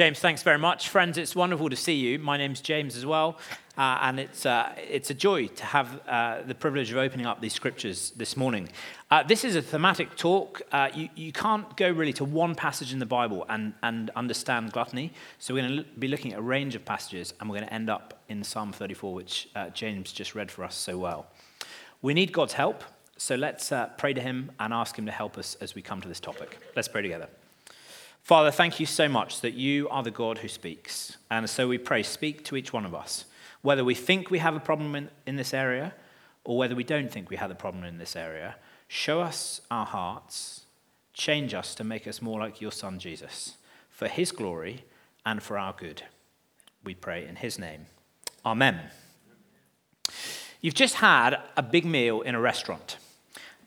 James, thanks very much. Friends, it's wonderful to see you. My name's James as well, uh, and it's, uh, it's a joy to have uh, the privilege of opening up these scriptures this morning. Uh, this is a thematic talk. Uh, you, you can't go really to one passage in the Bible and, and understand gluttony, so we're going to be looking at a range of passages, and we're going to end up in Psalm 34, which uh, James just read for us so well. We need God's help, so let's pray to Him and ask Him to help us as we come to this topic. Let's pray together. Father, thank you so much that you are the God who speaks. And so we pray, speak to each one of us, whether we think we have a problem in, in this area or whether we don't think we have a problem in this area. Show us our hearts, change us to make us more like your Son, Jesus, for his glory and for our good. We pray in his name. Amen. You've just had a big meal in a restaurant.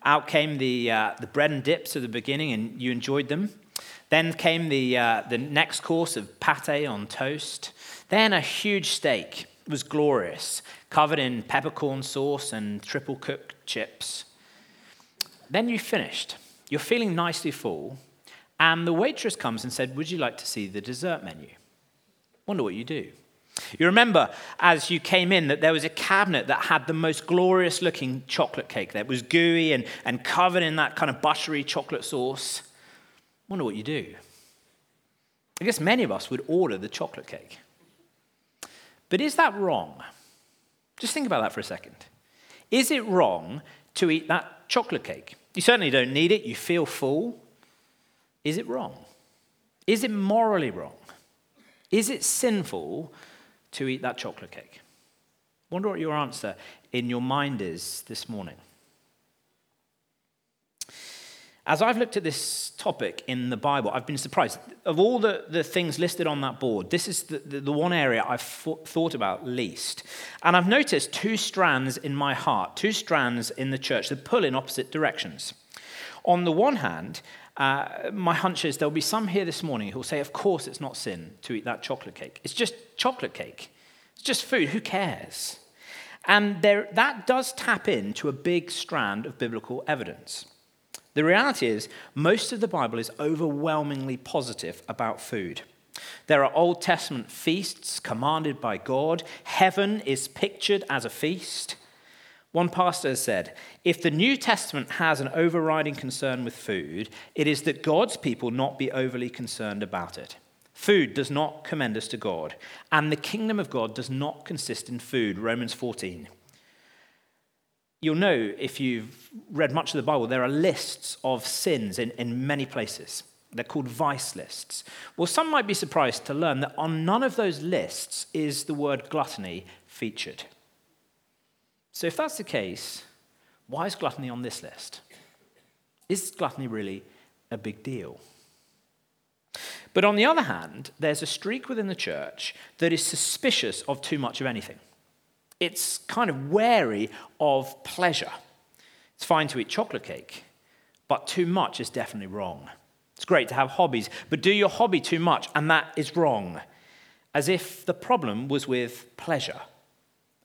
Out came the, uh, the bread and dips at the beginning, and you enjoyed them. Then came the, uh, the next course of pate on toast. Then a huge steak. It was glorious, covered in peppercorn sauce and triple cooked chips. Then you finished. You're feeling nicely full, and the waitress comes and said, Would you like to see the dessert menu? Wonder what you do. You remember as you came in that there was a cabinet that had the most glorious looking chocolate cake that was gooey and, and covered in that kind of buttery chocolate sauce wonder what you do. I guess many of us would order the chocolate cake. But is that wrong? Just think about that for a second. Is it wrong to eat that chocolate cake? You certainly don't need it, you feel full. Is it wrong? Is it morally wrong? Is it sinful to eat that chocolate cake? Wonder what your answer in your mind is this morning. As I've looked at this topic in the Bible, I've been surprised. Of all the, the things listed on that board, this is the, the, the one area I've thought about least. And I've noticed two strands in my heart, two strands in the church that pull in opposite directions. On the one hand, uh, my hunch is there'll be some here this morning who'll say, Of course, it's not sin to eat that chocolate cake. It's just chocolate cake, it's just food. Who cares? And there, that does tap into a big strand of biblical evidence. The reality is, most of the Bible is overwhelmingly positive about food. There are Old Testament feasts commanded by God. Heaven is pictured as a feast. One pastor has said if the New Testament has an overriding concern with food, it is that God's people not be overly concerned about it. Food does not commend us to God, and the kingdom of God does not consist in food. Romans 14. You'll know if you've read much of the Bible, there are lists of sins in, in many places. They're called vice lists. Well, some might be surprised to learn that on none of those lists is the word gluttony featured. So, if that's the case, why is gluttony on this list? Is gluttony really a big deal? But on the other hand, there's a streak within the church that is suspicious of too much of anything. It's kind of wary of pleasure. It's fine to eat chocolate cake, but too much is definitely wrong. It's great to have hobbies, but do your hobby too much, and that is wrong. As if the problem was with pleasure.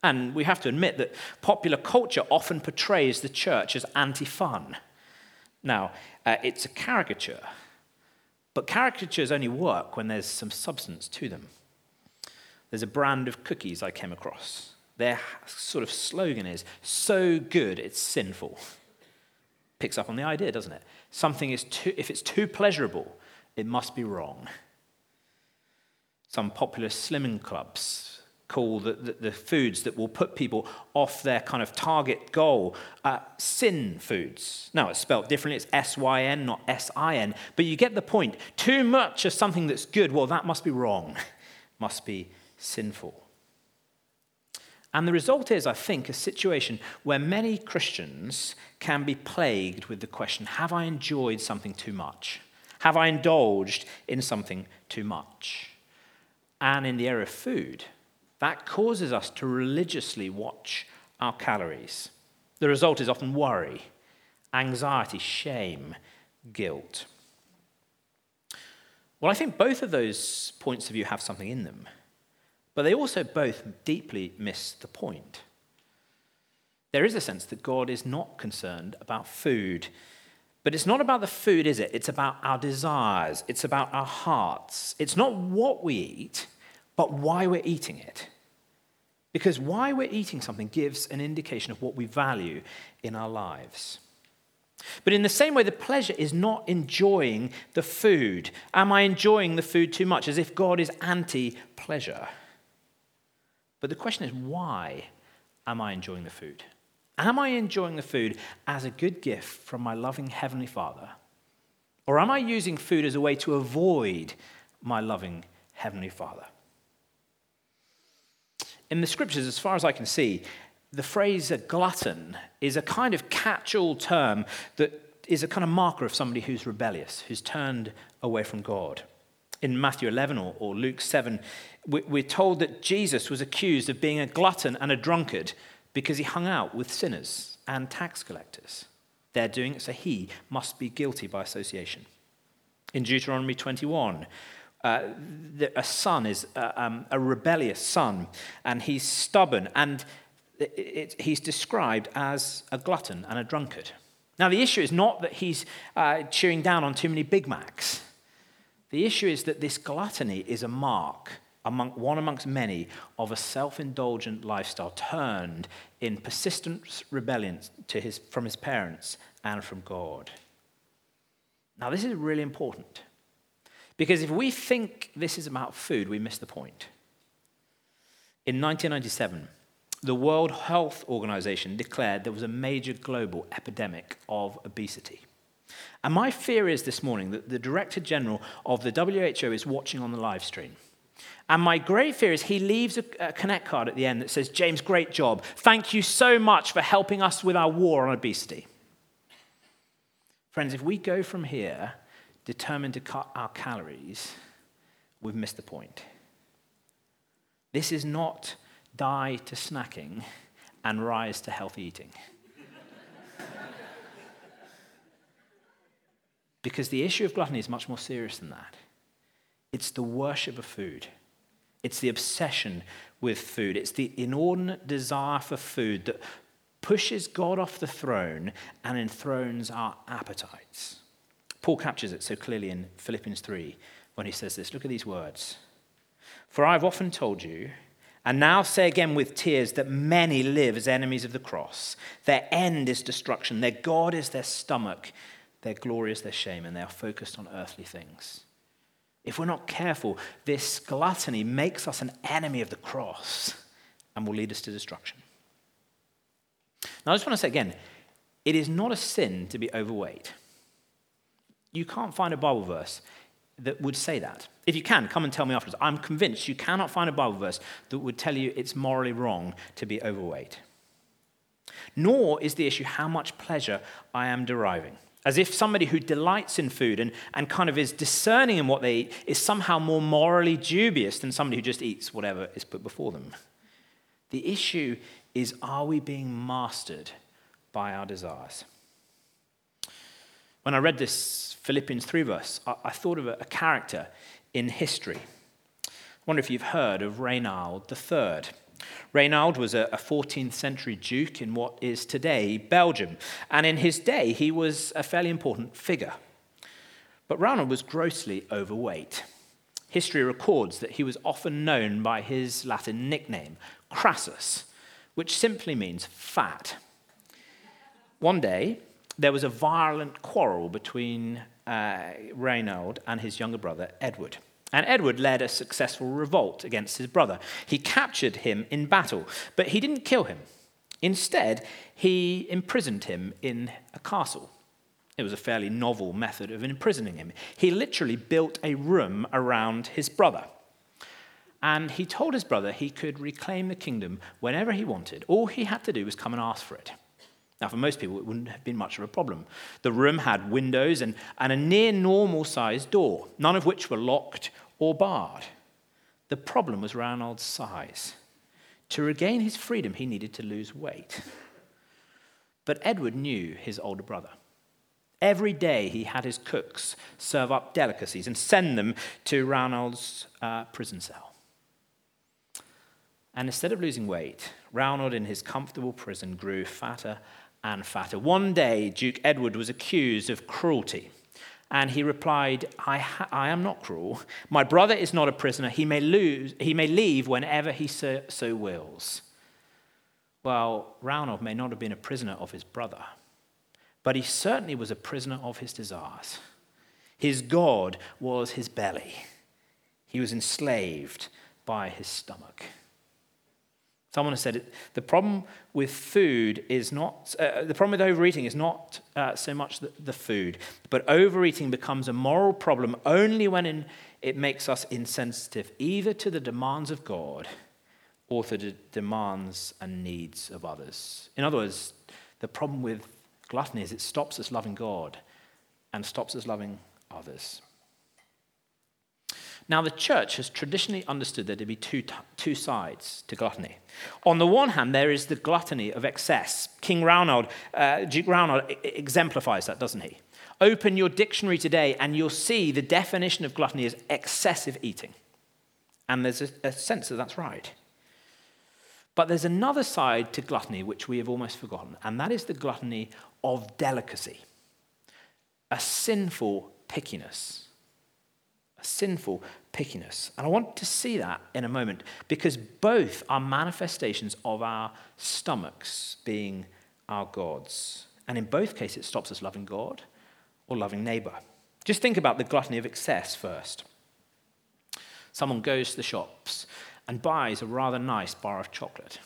And we have to admit that popular culture often portrays the church as anti fun. Now, uh, it's a caricature, but caricatures only work when there's some substance to them. There's a brand of cookies I came across their sort of slogan is so good it's sinful. Picks up on the idea, doesn't it? Something is too, if it's too pleasurable, it must be wrong. Some popular slimming clubs call the, the, the foods that will put people off their kind of target goal uh, sin foods. Now, it's spelled differently. It's S Y N, not S I N. But you get the point. Too much of something that's good, well, that must be wrong, must be sinful. And the result is, I think, a situation where many Christians can be plagued with the question Have I enjoyed something too much? Have I indulged in something too much? And in the area of food, that causes us to religiously watch our calories. The result is often worry, anxiety, shame, guilt. Well, I think both of those points of view have something in them. But they also both deeply miss the point. There is a sense that God is not concerned about food But it's not about the food, is it? It's about our desires, it's about our hearts. It's not what we eat, but why we're eating it. Because why we're eating something gives an indication of what we value in our lives. But in the same way, the pleasure is not enjoying the food. Am I enjoying the food too much? As if God is anti pleasure. But the question is, why am I enjoying the food? Am I enjoying the food as a good gift from my loving Heavenly Father? Or am I using food as a way to avoid my loving Heavenly Father? In the scriptures, as far as I can see, the phrase a glutton is a kind of catch all term that is a kind of marker of somebody who's rebellious, who's turned away from God. In Matthew 11 or, or Luke 7, we're told that Jesus was accused of being a glutton and a drunkard because he hung out with sinners and tax collectors. They're doing it, so he must be guilty by association. In Deuteronomy 21, uh, a son is uh, um, a rebellious son, and he's stubborn, and it, it, he's described as a glutton and a drunkard. Now, the issue is not that he's uh, chewing down on too many Big Macs. The issue is that this gluttony is a mark, among, one amongst many, of a self indulgent lifestyle turned in persistent rebellion his, from his parents and from God. Now, this is really important because if we think this is about food, we miss the point. In 1997, the World Health Organization declared there was a major global epidemic of obesity. And my fear is this morning that the Director General of the WHO is watching on the live stream. And my great fear is he leaves a, a, Connect card at the end that says, James, great job. Thank you so much for helping us with our war on obesity. Friends, if we go from here determined to cut our calories, we've missed the point. This is not die to snacking and rise to healthy eating. Because the issue of gluttony is much more serious than that. It's the worship of food. It's the obsession with food. It's the inordinate desire for food that pushes God off the throne and enthrones our appetites. Paul captures it so clearly in Philippians 3 when he says this. Look at these words. For I've often told you, and now say again with tears, that many live as enemies of the cross. Their end is destruction, their God is their stomach, their glory is their shame, and they are focused on earthly things. If we're not careful, this gluttony makes us an enemy of the cross and will lead us to destruction. Now, I just want to say again it is not a sin to be overweight. You can't find a Bible verse that would say that. If you can, come and tell me afterwards. I'm convinced you cannot find a Bible verse that would tell you it's morally wrong to be overweight. Nor is the issue how much pleasure I am deriving. As if somebody who delights in food and, and kind of is discerning in what they eat is somehow more morally dubious than somebody who just eats whatever is put before them. The issue is are we being mastered by our desires? When I read this Philippians 3 verse, I, I thought of a, a character in history. I wonder if you've heard of Reynald III. Reynald was a 14th century duke in what is today Belgium, and in his day he was a fairly important figure. But Reynald was grossly overweight. History records that he was often known by his Latin nickname, Crassus, which simply means fat. One day, there was a violent quarrel between uh, Reynald and his younger brother, Edward. And Edward led a successful revolt against his brother. He captured him in battle, but he didn't kill him. Instead, he imprisoned him in a castle. It was a fairly novel method of imprisoning him. He literally built a room around his brother. And he told his brother he could reclaim the kingdom whenever he wanted. All he had to do was come and ask for it. Now, for most people, it wouldn't have been much of a problem. The room had windows and, and a near normal sized door, none of which were locked or barred. The problem was Reynald's size. To regain his freedom, he needed to lose weight. But Edward knew his older brother. Every day he had his cooks serve up delicacies and send them to Reynald's uh, prison cell. And instead of losing weight, Reynald in his comfortable prison grew fatter and fatter. One day, Duke Edward was accused of cruelty. And he replied, I, ha- I am not cruel. My brother is not a prisoner. He may, lose, he may leave whenever he so, so wills. Well, Reynald may not have been a prisoner of his brother, but he certainly was a prisoner of his desires. His God was his belly, he was enslaved by his stomach. Someone has said it, the problem with food is not, uh, the problem with overeating is not uh, so much the, the, food, but overeating becomes a moral problem only when in, it makes us insensitive either to the demands of God or to the demands and needs of others. In other words, the problem with gluttony is it stops us loving God and stops us loving others. Now, the church has traditionally understood there to be two, two sides to gluttony. On the one hand, there is the gluttony of excess. King Reynald, uh, Duke Reynald exemplifies that, doesn't he? Open your dictionary today and you'll see the definition of gluttony is excessive eating. And there's a, a sense that that's right. But there's another side to gluttony which we have almost forgotten, and that is the gluttony of delicacy, a sinful pickiness a sinful pickiness. And I want to see that in a moment because both are manifestations of our stomachs being our gods. And in both cases, it stops us loving God or loving neighbor. Just think about the gluttony of excess first. Someone goes to the shops and buys a rather nice bar of chocolate.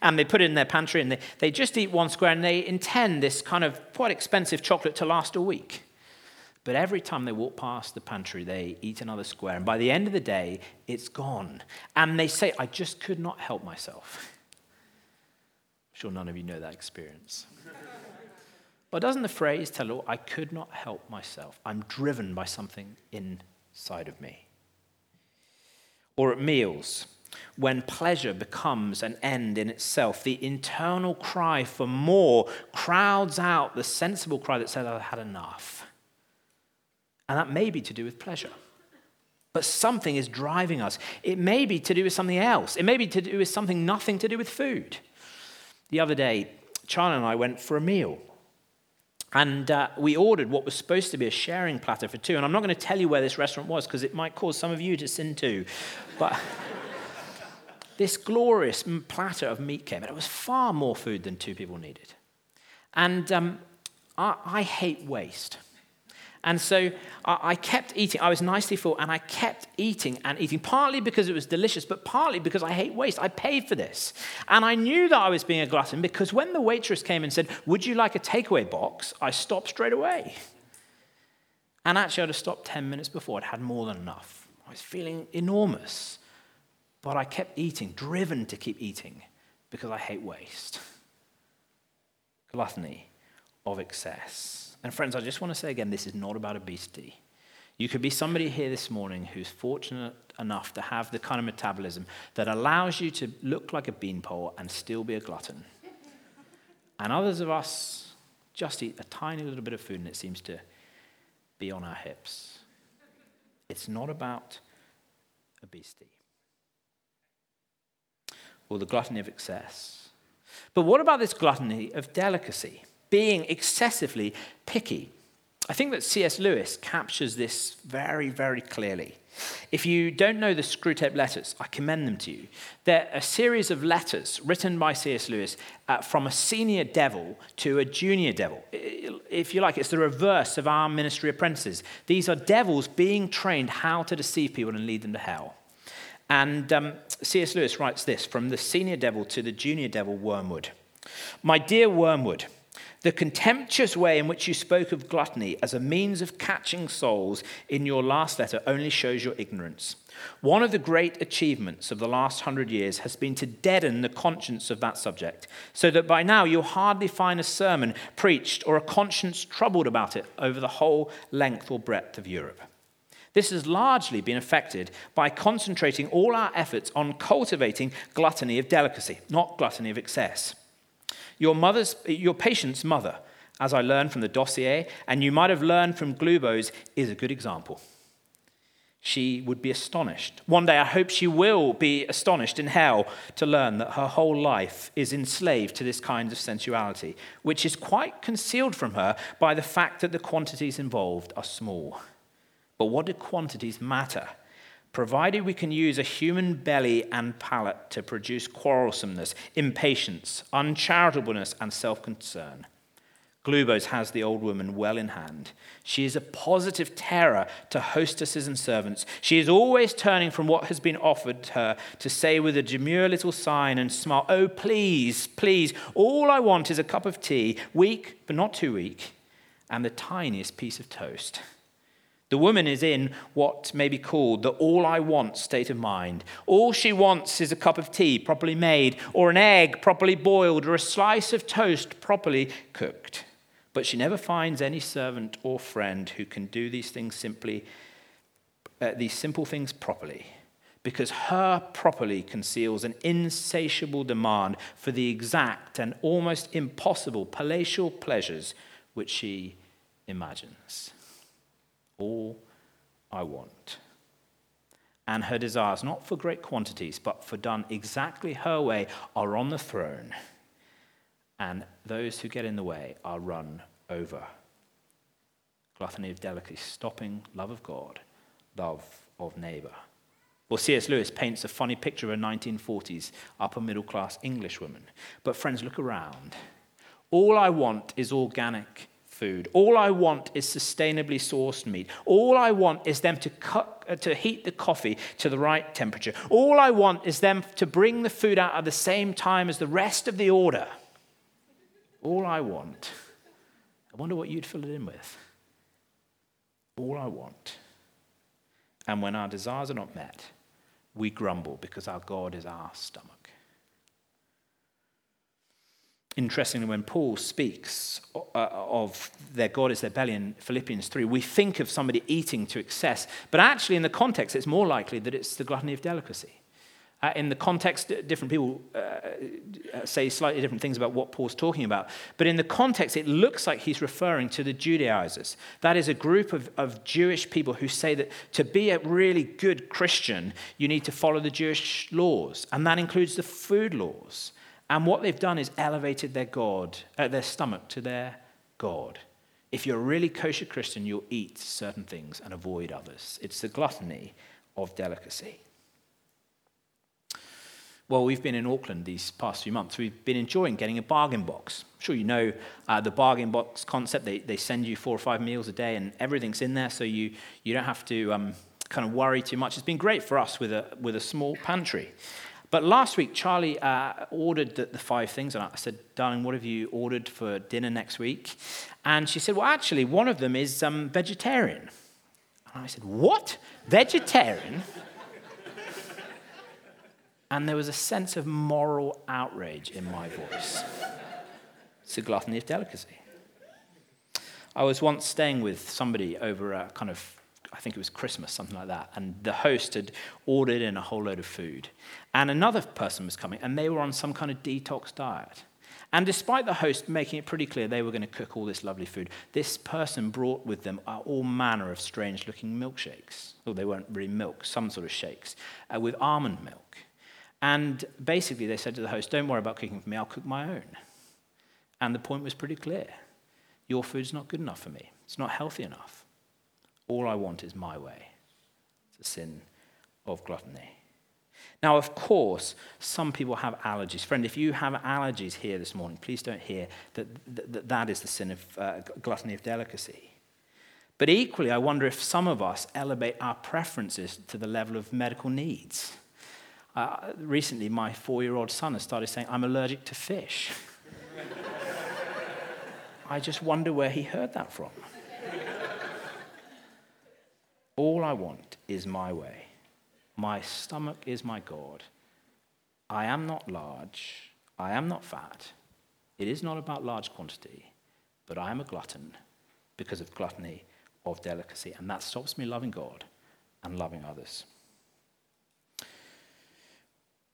And they put it in their pantry and they, they just eat one square and they intend this kind of quite expensive chocolate to last a week. But every time they walk past the pantry, they eat another square. And by the end of the day, it's gone. And they say, I just could not help myself. I'm sure none of you know that experience. but doesn't the phrase tell all, I could not help myself? I'm driven by something inside of me. Or at meals, when pleasure becomes an end in itself, the internal cry for more crowds out the sensible cry that says, I've had enough. And that may be to do with pleasure. But something is driving us. It may be to do with something else. It may be to do with something nothing to do with food. The other day, Charlie and I went for a meal. And uh, we ordered what was supposed to be a sharing platter for two. And I'm not going to tell you where this restaurant was because it might cause some of you to sin too. But this glorious platter of meat came, and it was far more food than two people needed. And um, I, I hate waste. And so I kept eating. I was nicely full and I kept eating and eating, partly because it was delicious, but partly because I hate waste. I paid for this. And I knew that I was being a glutton because when the waitress came and said, Would you like a takeaway box? I stopped straight away. And actually, I'd have stopped 10 minutes before. I'd had more than enough. I was feeling enormous. But I kept eating, driven to keep eating because I hate waste. Gluttony of excess. And friends, I just want to say again this is not about obesity. You could be somebody here this morning who's fortunate enough to have the kind of metabolism that allows you to look like a beanpole and still be a glutton. And others of us just eat a tiny little bit of food and it seems to be on our hips. It's not about obesity or the gluttony of excess. But what about this gluttony of delicacy? Being excessively picky. I think that C.S. Lewis captures this very, very clearly. If you don't know the Screwtape letters, I commend them to you. They're a series of letters written by C.S. Lewis uh, from a senior devil to a junior devil. If you like, it's the reverse of our ministry apprentices. These are devils being trained how to deceive people and lead them to hell. And um, C.S. Lewis writes this from the senior devil to the junior devil, Wormwood. My dear Wormwood, the contemptuous way in which you spoke of gluttony as a means of catching souls in your last letter only shows your ignorance. One of the great achievements of the last hundred years has been to deaden the conscience of that subject, so that by now you'll hardly find a sermon preached or a conscience troubled about it over the whole length or breadth of Europe. This has largely been effected by concentrating all our efforts on cultivating gluttony of delicacy, not gluttony of excess. Your, mother's, your patient's mother, as I learned from the dossier, and you might have learned from Glubose, is a good example. she would be astonished. One day, I hope she will be astonished in hell to learn that her whole life is enslaved to this kind of sensuality, which is quite concealed from her by the fact that the quantities involved are small. But what do quantities matter? Provided we can use a human belly and palate to produce quarrelsomeness, impatience, uncharitableness, and self concern. Glubose has the old woman well in hand. She is a positive terror to hostesses and servants. She is always turning from what has been offered her to say with a demure little sign and smile, Oh, please, please, all I want is a cup of tea, weak but not too weak, and the tiniest piece of toast. The woman is in what may be called the all I want state of mind. All she wants is a cup of tea properly made, or an egg properly boiled, or a slice of toast properly cooked. But she never finds any servant or friend who can do these things simply, uh, these simple things properly, because her properly conceals an insatiable demand for the exact and almost impossible palatal pleasures which she imagines. All I want. And her desires, not for great quantities, but for done exactly her way, are on the throne and those who get in the way are run over. Gluttony of delicacy, stopping love of God, love of neighbor. Well, C.S. Lewis paints a funny picture of a 1940s upper middle class Englishwoman. But, friends, look around. All I want is organic food. All I want is sustainably sourced meat. All I want is them to, cut, uh, to heat the coffee to the right temperature. All I want is them to bring the food out at the same time as the rest of the order. All I want. I wonder what you'd fill it in with. All I want. And when our desires are not met, we grumble because our God is our stomach. Interestingly, when Paul speaks uh, of their God is their belly in Philippians 3, we think of somebody eating to excess. But actually, in the context, it's more likely that it's the gluttony of delicacy. Uh, in the context, different people uh, uh, say slightly different things about what Paul's talking about. But in the context, it looks like he's referring to the Judaizers. That is a group of, of Jewish people who say that to be a really good Christian, you need to follow the Jewish laws, and that includes the food laws. And what they've done is elevated their God, uh, their stomach to their God. If you're a really kosher Christian, you'll eat certain things and avoid others. It's the gluttony of delicacy. Well, we've been in Auckland these past few months. We've been enjoying getting a bargain box. I'm sure you know uh, the bargain box concept. They, they send you four or five meals a day, and everything's in there, so you, you don't have to um, kind of worry too much. It's been great for us with a, with a small pantry. But last week, Charlie uh, ordered the, the, five things, and I said, Darling, what have you ordered for dinner next week? And she said, Well, actually, one of them is um, vegetarian. And I said, What? Vegetarian? and there was a sense of moral outrage in my voice. It's a gluttony of delicacy. I was once staying with somebody over a kind of, I think it was Christmas, something like that, and the host had ordered in a whole load of food. And another person was coming, and they were on some kind of detox diet. And despite the host making it pretty clear they were going to cook all this lovely food, this person brought with them all manner of strange looking milkshakes. Well, they weren't really milk, some sort of shakes, uh, with almond milk. And basically, they said to the host, Don't worry about cooking for me, I'll cook my own. And the point was pretty clear Your food's not good enough for me, it's not healthy enough. All I want is my way. It's a sin of gluttony. Now, of course, some people have allergies. Friend, if you have allergies here this morning, please don't hear that that, that is the sin of uh, gluttony of delicacy. But equally, I wonder if some of us elevate our preferences to the level of medical needs. Uh, recently, my four year old son has started saying, I'm allergic to fish. I just wonder where he heard that from. All I want is my way. My stomach is my God. I am not large. I am not fat. It is not about large quantity, but I am a glutton because of gluttony of delicacy. And that stops me loving God and loving others.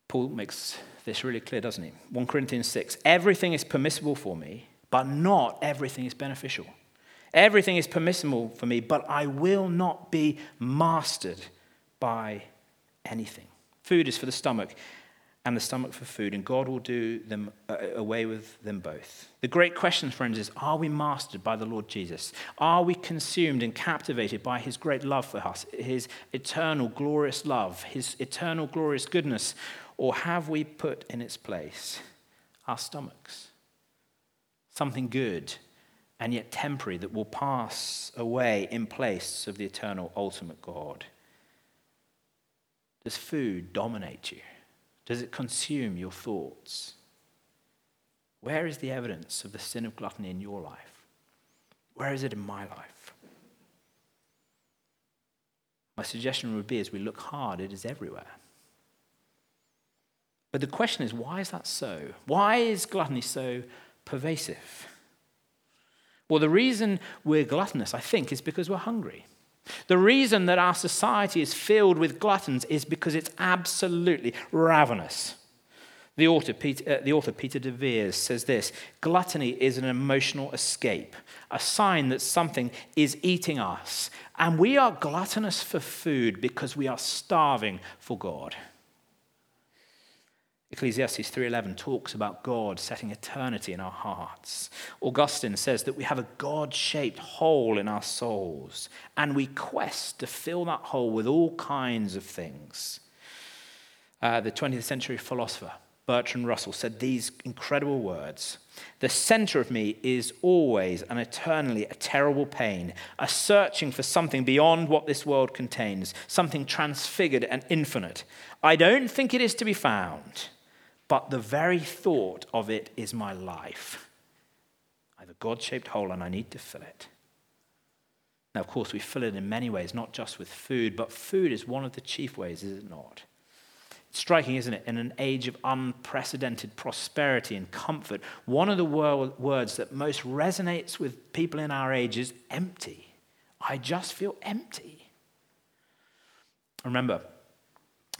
Paul makes this really clear, doesn't he? 1 Corinthians 6 Everything is permissible for me, but not everything is beneficial. Everything is permissible for me, but I will not be mastered by anything. Food is for the stomach, and the stomach for food, and God will do them uh, away with them both. The great question, friends, is are we mastered by the Lord Jesus? Are we consumed and captivated by his great love for us, his eternal glorious love, his eternal glorious goodness? Or have we put in its place our stomachs? Something good and yet temporary that will pass away in place of the eternal ultimate God. Does food dominate you? Does it consume your thoughts? Where is the evidence of the sin of gluttony in your life? Where is it in my life? My suggestion would be as we look hard, it is everywhere. But the question is, why is that so? Why is gluttony so pervasive? Well, the reason we're gluttonous, I think, is because we're hungry. The reason that our society is filled with gluttons is because it's absolutely ravenous. The author, Peter, uh, the author Peter de Vries says this Gluttony is an emotional escape, a sign that something is eating us. And we are gluttonous for food because we are starving for God. Ecclesiastes 3:11 talks about God setting eternity in our hearts. Augustine says that we have a God-shaped hole in our souls and we quest to fill that hole with all kinds of things. Uh, the 20th century philosopher Bertrand Russell said these incredible words The center of me is always and eternally a terrible pain, a searching for something beyond what this world contains, something transfigured and infinite. I don't think it is to be found but the very thought of it is my life. I have a God shaped hole and I need to fill it. Now, of course, we fill it in many ways, not just with food, but food is one of the chief ways, is it not? It's striking, isn't it? In an age of unprecedented prosperity and comfort, one of the words that most resonates with people in our age is empty. I just feel empty. I remember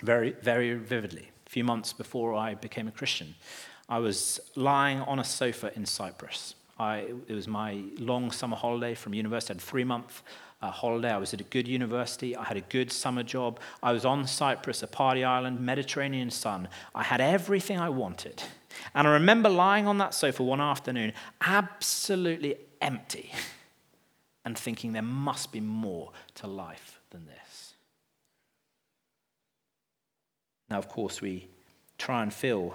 very, very vividly a few months before I became a Christian. I was lying on a sofa in Cyprus. I, it was my long summer holiday from university. I had three month uh, holiday. I was at a good university. I had a good summer job. I was on Cyprus, a party island, Mediterranean sun. I had everything I wanted. And I remember lying on that sofa one afternoon, absolutely empty, and thinking there must be more to life than this. Now, of course, we try and fill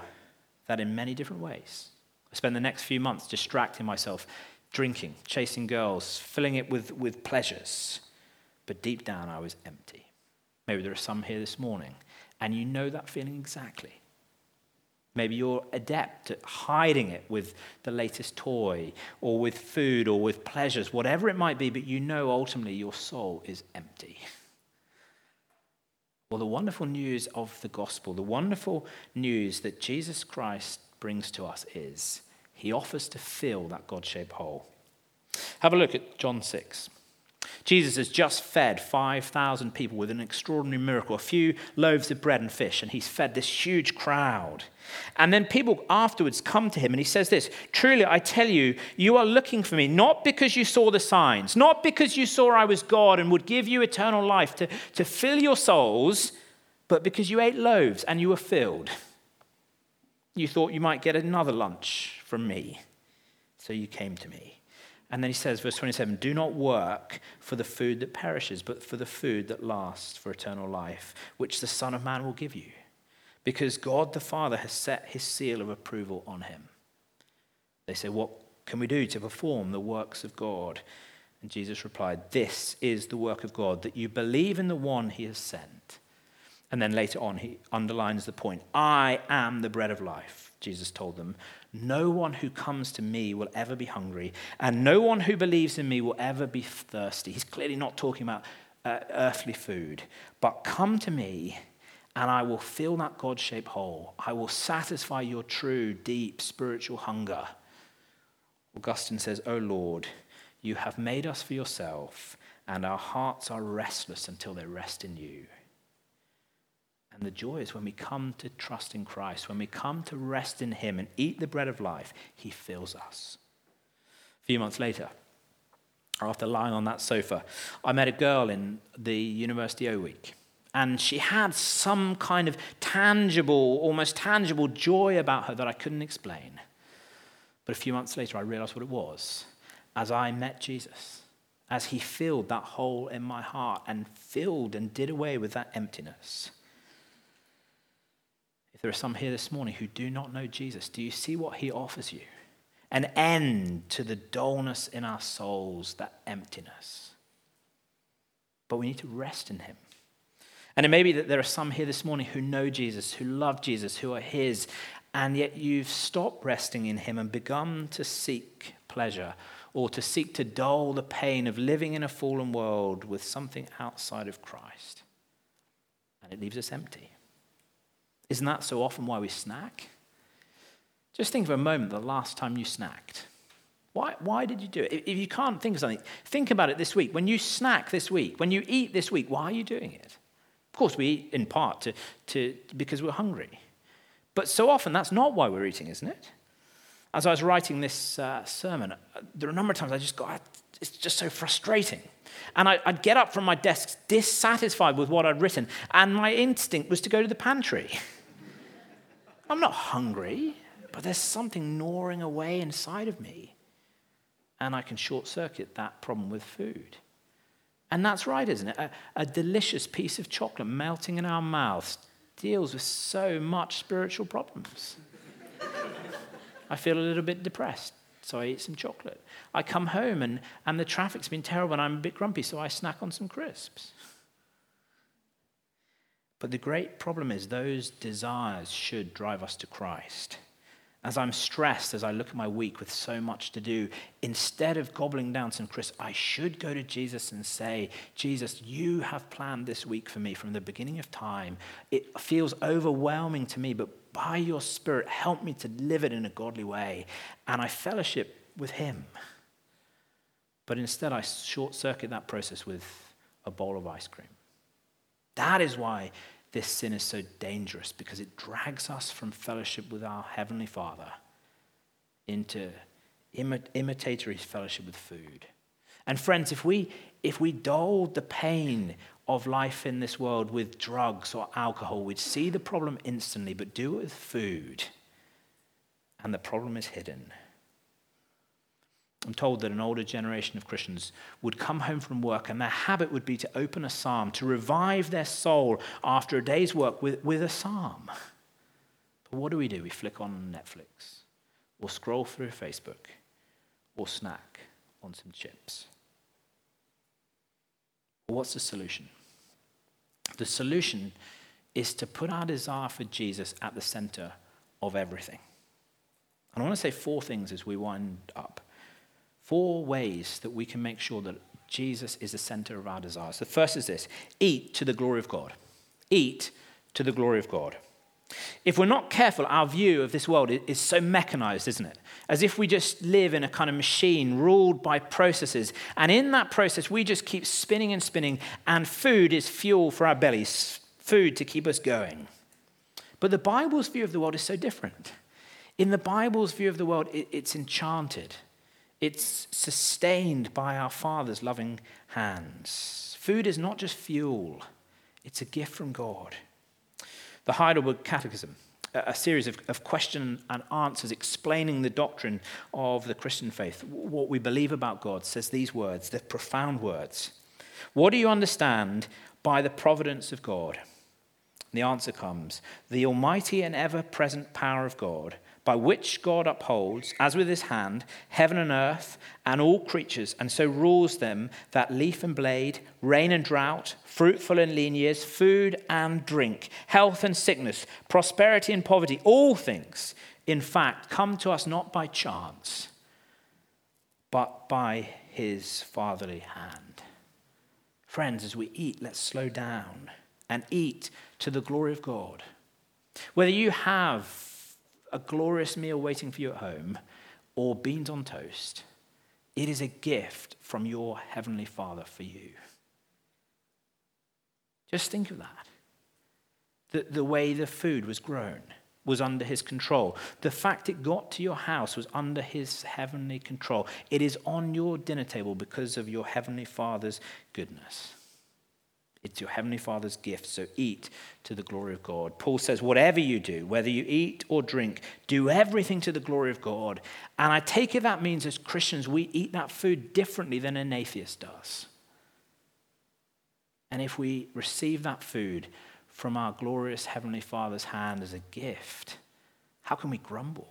that in many different ways. I spend the next few months distracting myself, drinking, chasing girls, filling it with, with pleasures. But deep down, I was empty. Maybe there are some here this morning, and you know that feeling exactly. Maybe you're adept at hiding it with the latest toy, or with food, or with pleasures, whatever it might be, but you know ultimately your soul is empty. Well, the wonderful news of the gospel, the wonderful news that Jesus Christ brings to us is he offers to fill that God shaped hole. Have a look at John 6. Jesus has just fed 5,000 people with an extraordinary miracle, a few loaves of bread and fish, and he's fed this huge crowd. And then people afterwards come to him, and he says this Truly, I tell you, you are looking for me, not because you saw the signs, not because you saw I was God and would give you eternal life to, to fill your souls, but because you ate loaves and you were filled. You thought you might get another lunch from me, so you came to me. And then he says, verse 27 Do not work for the food that perishes, but for the food that lasts for eternal life, which the Son of Man will give you. Because God the Father has set his seal of approval on him. They say, What can we do to perform the works of God? And Jesus replied, This is the work of God, that you believe in the one he has sent. And then later on, he underlines the point I am the bread of life, Jesus told them. No one who comes to me will ever be hungry, and no one who believes in me will ever be thirsty. He's clearly not talking about uh, earthly food, but come to me, and I will fill that God shaped hole. I will satisfy your true, deep spiritual hunger. Augustine says, O Lord, you have made us for yourself, and our hearts are restless until they rest in you. And the joy is when we come to trust in Christ, when we come to rest in Him and eat the bread of life, He fills us. A few months later, after lying on that sofa, I met a girl in the University O Week. And she had some kind of tangible, almost tangible joy about her that I couldn't explain. But a few months later, I realized what it was as I met Jesus, as he filled that hole in my heart and filled and did away with that emptiness. There are some here this morning who do not know Jesus, do you see what he offers you? An end to the dullness in our souls, that emptiness. But we need to rest in him. And it may be that there are some here this morning who know Jesus, who love Jesus, who are his, and yet you've stopped resting in him and begun to seek pleasure or to seek to dull the pain of living in a fallen world with something outside of Christ. And it leaves us empty. Isn't that so often why we snack? Just think for a moment the last time you snacked. Why, why did you do it? If you can't think of something, think about it this week. When you snack this week, when you eat this week, why are you doing it? Of course, we eat in part to, to, because we're hungry. But so often, that's not why we're eating, isn't it? As I was writing this uh, sermon, uh, there are a number of times I just got, it's just so frustrating. And I, would get up from my desk dissatisfied with what I'd written, and my instinct was to go to the pantry. I'm not hungry, but there's something gnawing away inside of me. And I can short circuit that problem with food. And that's right, isn't it? A, a, delicious piece of chocolate melting in our mouths deals with so much spiritual problems. I feel a little bit depressed, so I eat some chocolate. I come home and, and the traffic's been terrible and I'm a bit grumpy, so I snack on some crisps. But the great problem is those desires should drive us to Christ as I'm stressed, as I look at my week with so much to do, instead of gobbling down some crisps, I should go to Jesus and say, Jesus, you have planned this week for me from the beginning of time. It feels overwhelming to me, but by your Spirit, help me to live it in a godly way. And I fellowship with Him. But instead, I short circuit that process with a bowl of ice cream. That is why this sin is so dangerous because it drags us from fellowship with our Heavenly Father into imitatory fellowship with food. And friends, if we, if we dulled the pain of life in this world with drugs or alcohol, we'd see the problem instantly, but do it with food, and the problem is hidden. I'm told that an older generation of Christians would come home from work and their habit would be to open a psalm, to revive their soul after a day's work with, with a psalm. But what do we do? We flick on Netflix, or scroll through Facebook, or snack on some chips. What's the solution? The solution is to put our desire for Jesus at the center of everything. And I want to say four things as we wind up four ways that we can make sure that Jesus is the center of our desires. The first is this eat to the glory of God. Eat to the glory of God. If we're not careful, our view of this world is so mechanized, isn't it? As if we just live in a kind of machine ruled by processes. And in that process, we just keep spinning and spinning, and food is fuel for our bellies, food to keep us going. But the Bible's view of the world is so different. In the Bible's view of the world, it's enchanted. It's sustained by our Father's loving hands. Food is not just fuel, it's a gift from God. The Heidelberg Catechism, a series of, of questions and answers explaining the doctrine of the Christian faith, what we believe about God, says these words, the profound words. What do you understand by the providence of God? The answer comes the almighty and ever present power of God by which God upholds, as with his hand, heaven and earth and all creatures, and so rules them that leaf and blade, rain and drought, fruitful and lean years, food and drink, health and sickness, prosperity and poverty, all things, in fact, come to us not by chance, but by his fatherly hand. Friends, as we eat, let's slow down and eat to the glory of God. Whether you have a glorious meal waiting for you at home, or beans on toast, it is a gift from your Heavenly Father for you. Just think of that. The, the way the food was grown was under his control. The fact it got to your house was under his heavenly control. It is on your dinner table because of your heavenly Father's goodness. It's your Heavenly Father's gift, so eat to the glory of God. Paul says, Whatever you do, whether you eat or drink, do everything to the glory of God. And I take it that means as Christians, we eat that food differently than an atheist does. And if we receive that food from our glorious Heavenly Father's hand as a gift, how can we grumble?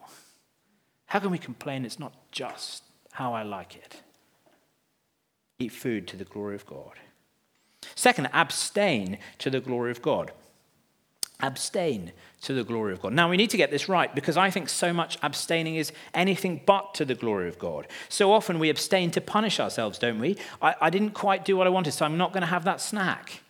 How can we complain it's not just how I like it? Eat food to the glory of God. Second, abstain to the glory of God. Abstain to the glory of God. Now, we need to get this right because I think so much abstaining is anything but to the glory of God. So often we abstain to punish ourselves, don't we? I, I didn't quite do what I wanted, so I'm not going to have that snack.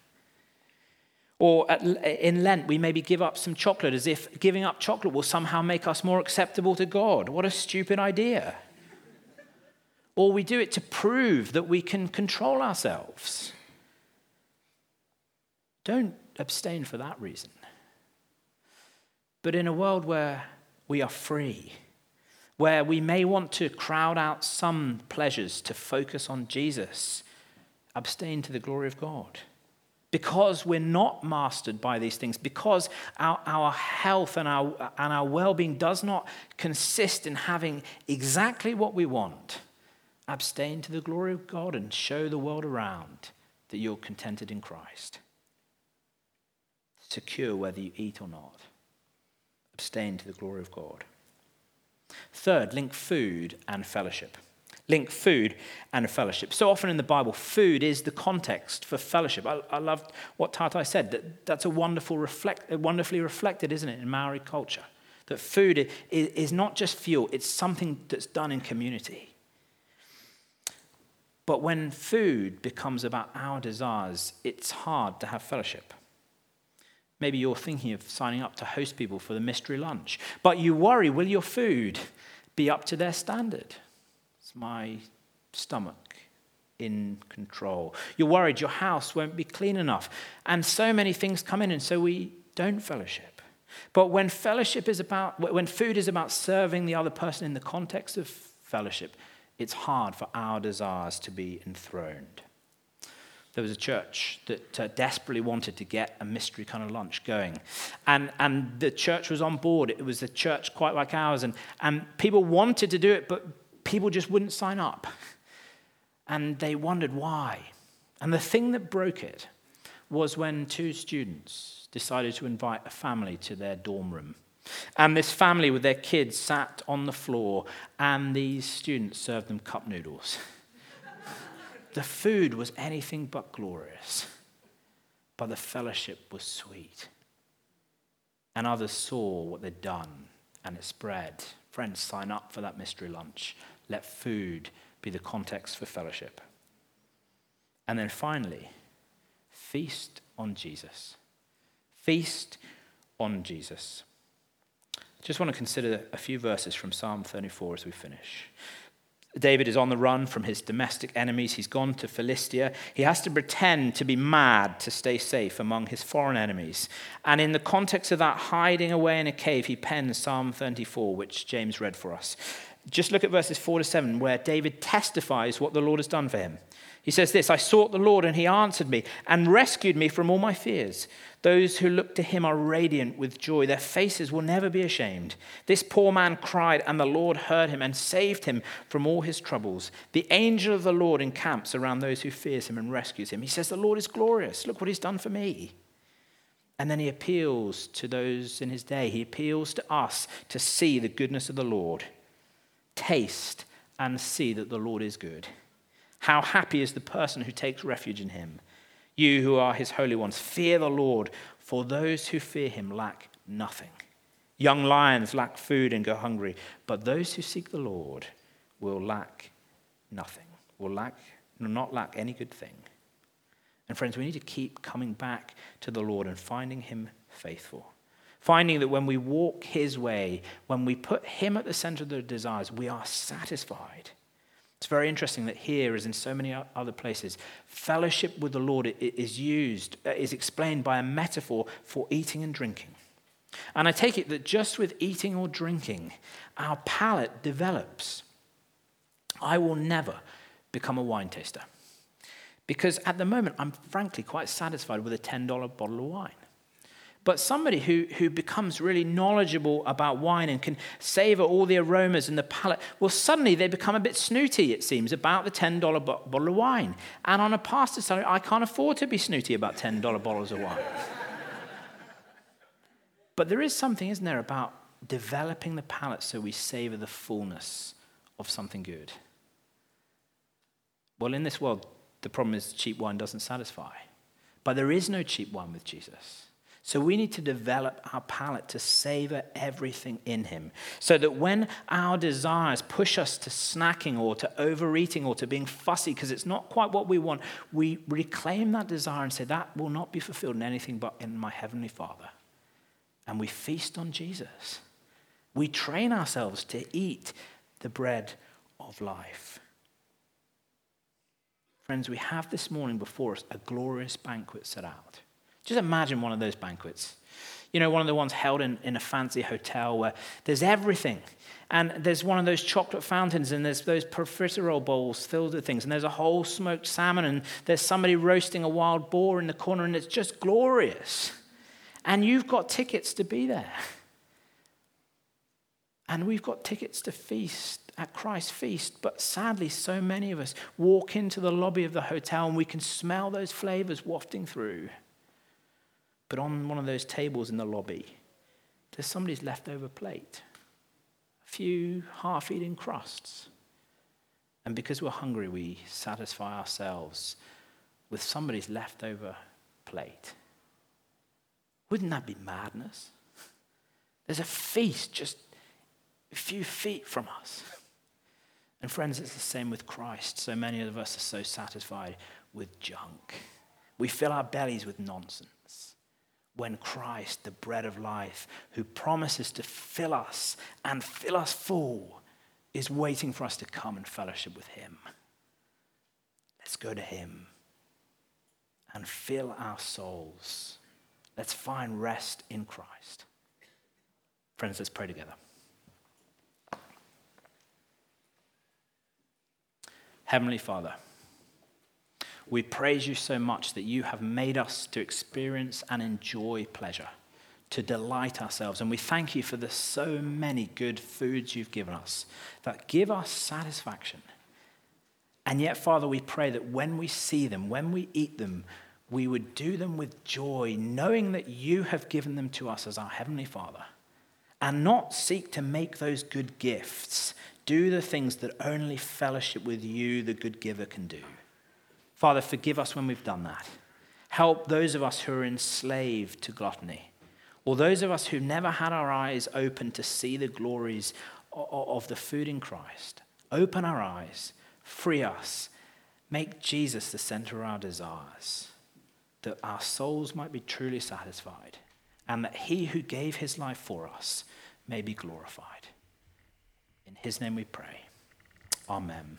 Or at, in Lent, we maybe give up some chocolate as if giving up chocolate will somehow make us more acceptable to God. What a stupid idea. Or we do it to prove that we can control ourselves. Don't abstain for that reason. But in a world where we are free, where we may want to crowd out some pleasures to focus on Jesus, abstain to the glory of God. Because we're not mastered by these things, because our, our health and our, and our well being does not consist in having exactly what we want, abstain to the glory of God and show the world around that you're contented in Christ secure whether you eat or not. Abstain to the glory of God. Third, link food and fellowship. Link food and fellowship. So often in the Bible, food is the context for fellowship. I, I love what Tata said. That, that's a wonderful reflect, wonderfully reflected, isn't it, in Maori culture? That food is, is not just fuel, it's something that's done in community. But when food becomes about our desires, it's hard to have fellowship. Maybe you're thinking of signing up to host people for the mystery lunch, but you worry will your food be up to their standard? It's my stomach in control. You're worried your house won't be clean enough. And so many things come in, and so we don't fellowship. But when fellowship is about, when food is about serving the other person in the context of fellowship, it's hard for our desires to be enthroned there was a church that uh, desperately wanted to get a mystery kind of lunch going. And, and the church was on board. It was a church quite like ours. And, and people wanted to do it, but people just wouldn't sign up. And they wondered why. And the thing that broke it was when two students decided to invite a family to their dorm room. And this family with their kids sat on the floor, and these students served them cup noodles. The food was anything but glorious, but the fellowship was sweet. And others saw what they'd done, and it spread. Friends, sign up for that mystery lunch. Let food be the context for fellowship. And then finally, feast on Jesus. Feast on Jesus. I Just want to consider a few verses from Psalm 34 as we finish. David is on the run from his domestic enemies. He's gone to Philistia. He has to pretend to be mad to stay safe among his foreign enemies. And in the context of that hiding away in a cave, he pens Psalm 34, which James read for us. Just look at verses 4 to 7, where David testifies what the Lord has done for him. He says this I sought the Lord, and he answered me and rescued me from all my fears. Those who look to him are radiant with joy. Their faces will never be ashamed. This poor man cried, and the Lord heard him and saved him from all his troubles. The angel of the Lord encamps around those who fears him and rescues him. He says, The Lord is glorious. Look what he's done for me. And then he appeals to those in his day. He appeals to us to see the goodness of the Lord. Taste and see that the Lord is good. How happy is the person who takes refuge in him. You who are his holy ones, fear the Lord, for those who fear him lack nothing. Young lions lack food and go hungry, but those who seek the Lord will lack nothing, will lack, will not lack any good thing. And friends, we need to keep coming back to the Lord and finding him faithful. Finding that when we walk his way, when we put him at the center of the desires, we are satisfied. It's very interesting that here, as in so many other places, fellowship with the Lord is used, uh, is explained by a metaphor for eating and drinking. And I take it that just with eating or drinking, our palate develops. I will never become a wine taster Because at the moment, I'm frankly quite satisfied with a $10 bottle of wine. But somebody who, who becomes really knowledgeable about wine and can savor all the aromas and the palate, well, suddenly they become a bit snooty, it seems, about the $10 bottle of wine. And on a pastor's salary, I can't afford to be snooty about $10 bottles of wine. but there is something, isn't there, about developing the palate so we savor the fullness of something good. Well, in this world, the problem is cheap wine doesn't satisfy. But there is no cheap wine with Jesus. So we need to develop our palate to savor everything in Him. So that when our desires push us to snacking or to overeating or to being fussy because it's not quite what we want, we reclaim that desire and say, that will not be fulfilled in anything but in my Heavenly Father. And we feast on Jesus. We train ourselves to eat the bread of life. Friends, we have this morning before us a glorious banquet set out. Just imagine one of those banquets. You know, one of the ones held in, in a fancy hotel where there's everything. And there's one of those chocolate fountains, and there's those profiterole bowls filled with things, and there's a whole smoked salmon, and there's somebody roasting a wild boar in the corner, and it's just glorious. And you've got tickets to be there. And we've got tickets to feast at Christ's feast, but sadly, so many of us walk into the lobby of the hotel and we can smell those flavors wafting through. But on one of those tables in the lobby, there's somebody's leftover plate, a few half eaten crusts. And because we're hungry, we satisfy ourselves with somebody's leftover plate. Wouldn't that be madness? There's a feast just a few feet from us. And friends, it's the same with Christ. So many of us are so satisfied with junk. We fill our bellies with nonsense. When Christ, the bread of life, who promises to fill us and fill us full, is waiting for us to come and fellowship with Him. Let's go to Him and fill our souls. Let's find rest in Christ. Friends, let's pray together. Heavenly Father, we praise you so much that you have made us to experience and enjoy pleasure, to delight ourselves. And we thank you for the so many good foods you've given us that give us satisfaction. And yet, Father, we pray that when we see them, when we eat them, we would do them with joy, knowing that you have given them to us as our Heavenly Father, and not seek to make those good gifts do the things that only fellowship with you, the good giver, can do. Father, forgive us when we've done that. Help those of us who are enslaved to gluttony, or those of us who've never had our eyes open to see the glories of the food in Christ. Open our eyes, free us, make Jesus the center of our desires, that our souls might be truly satisfied, and that he who gave his life for us may be glorified. In his name we pray. Amen.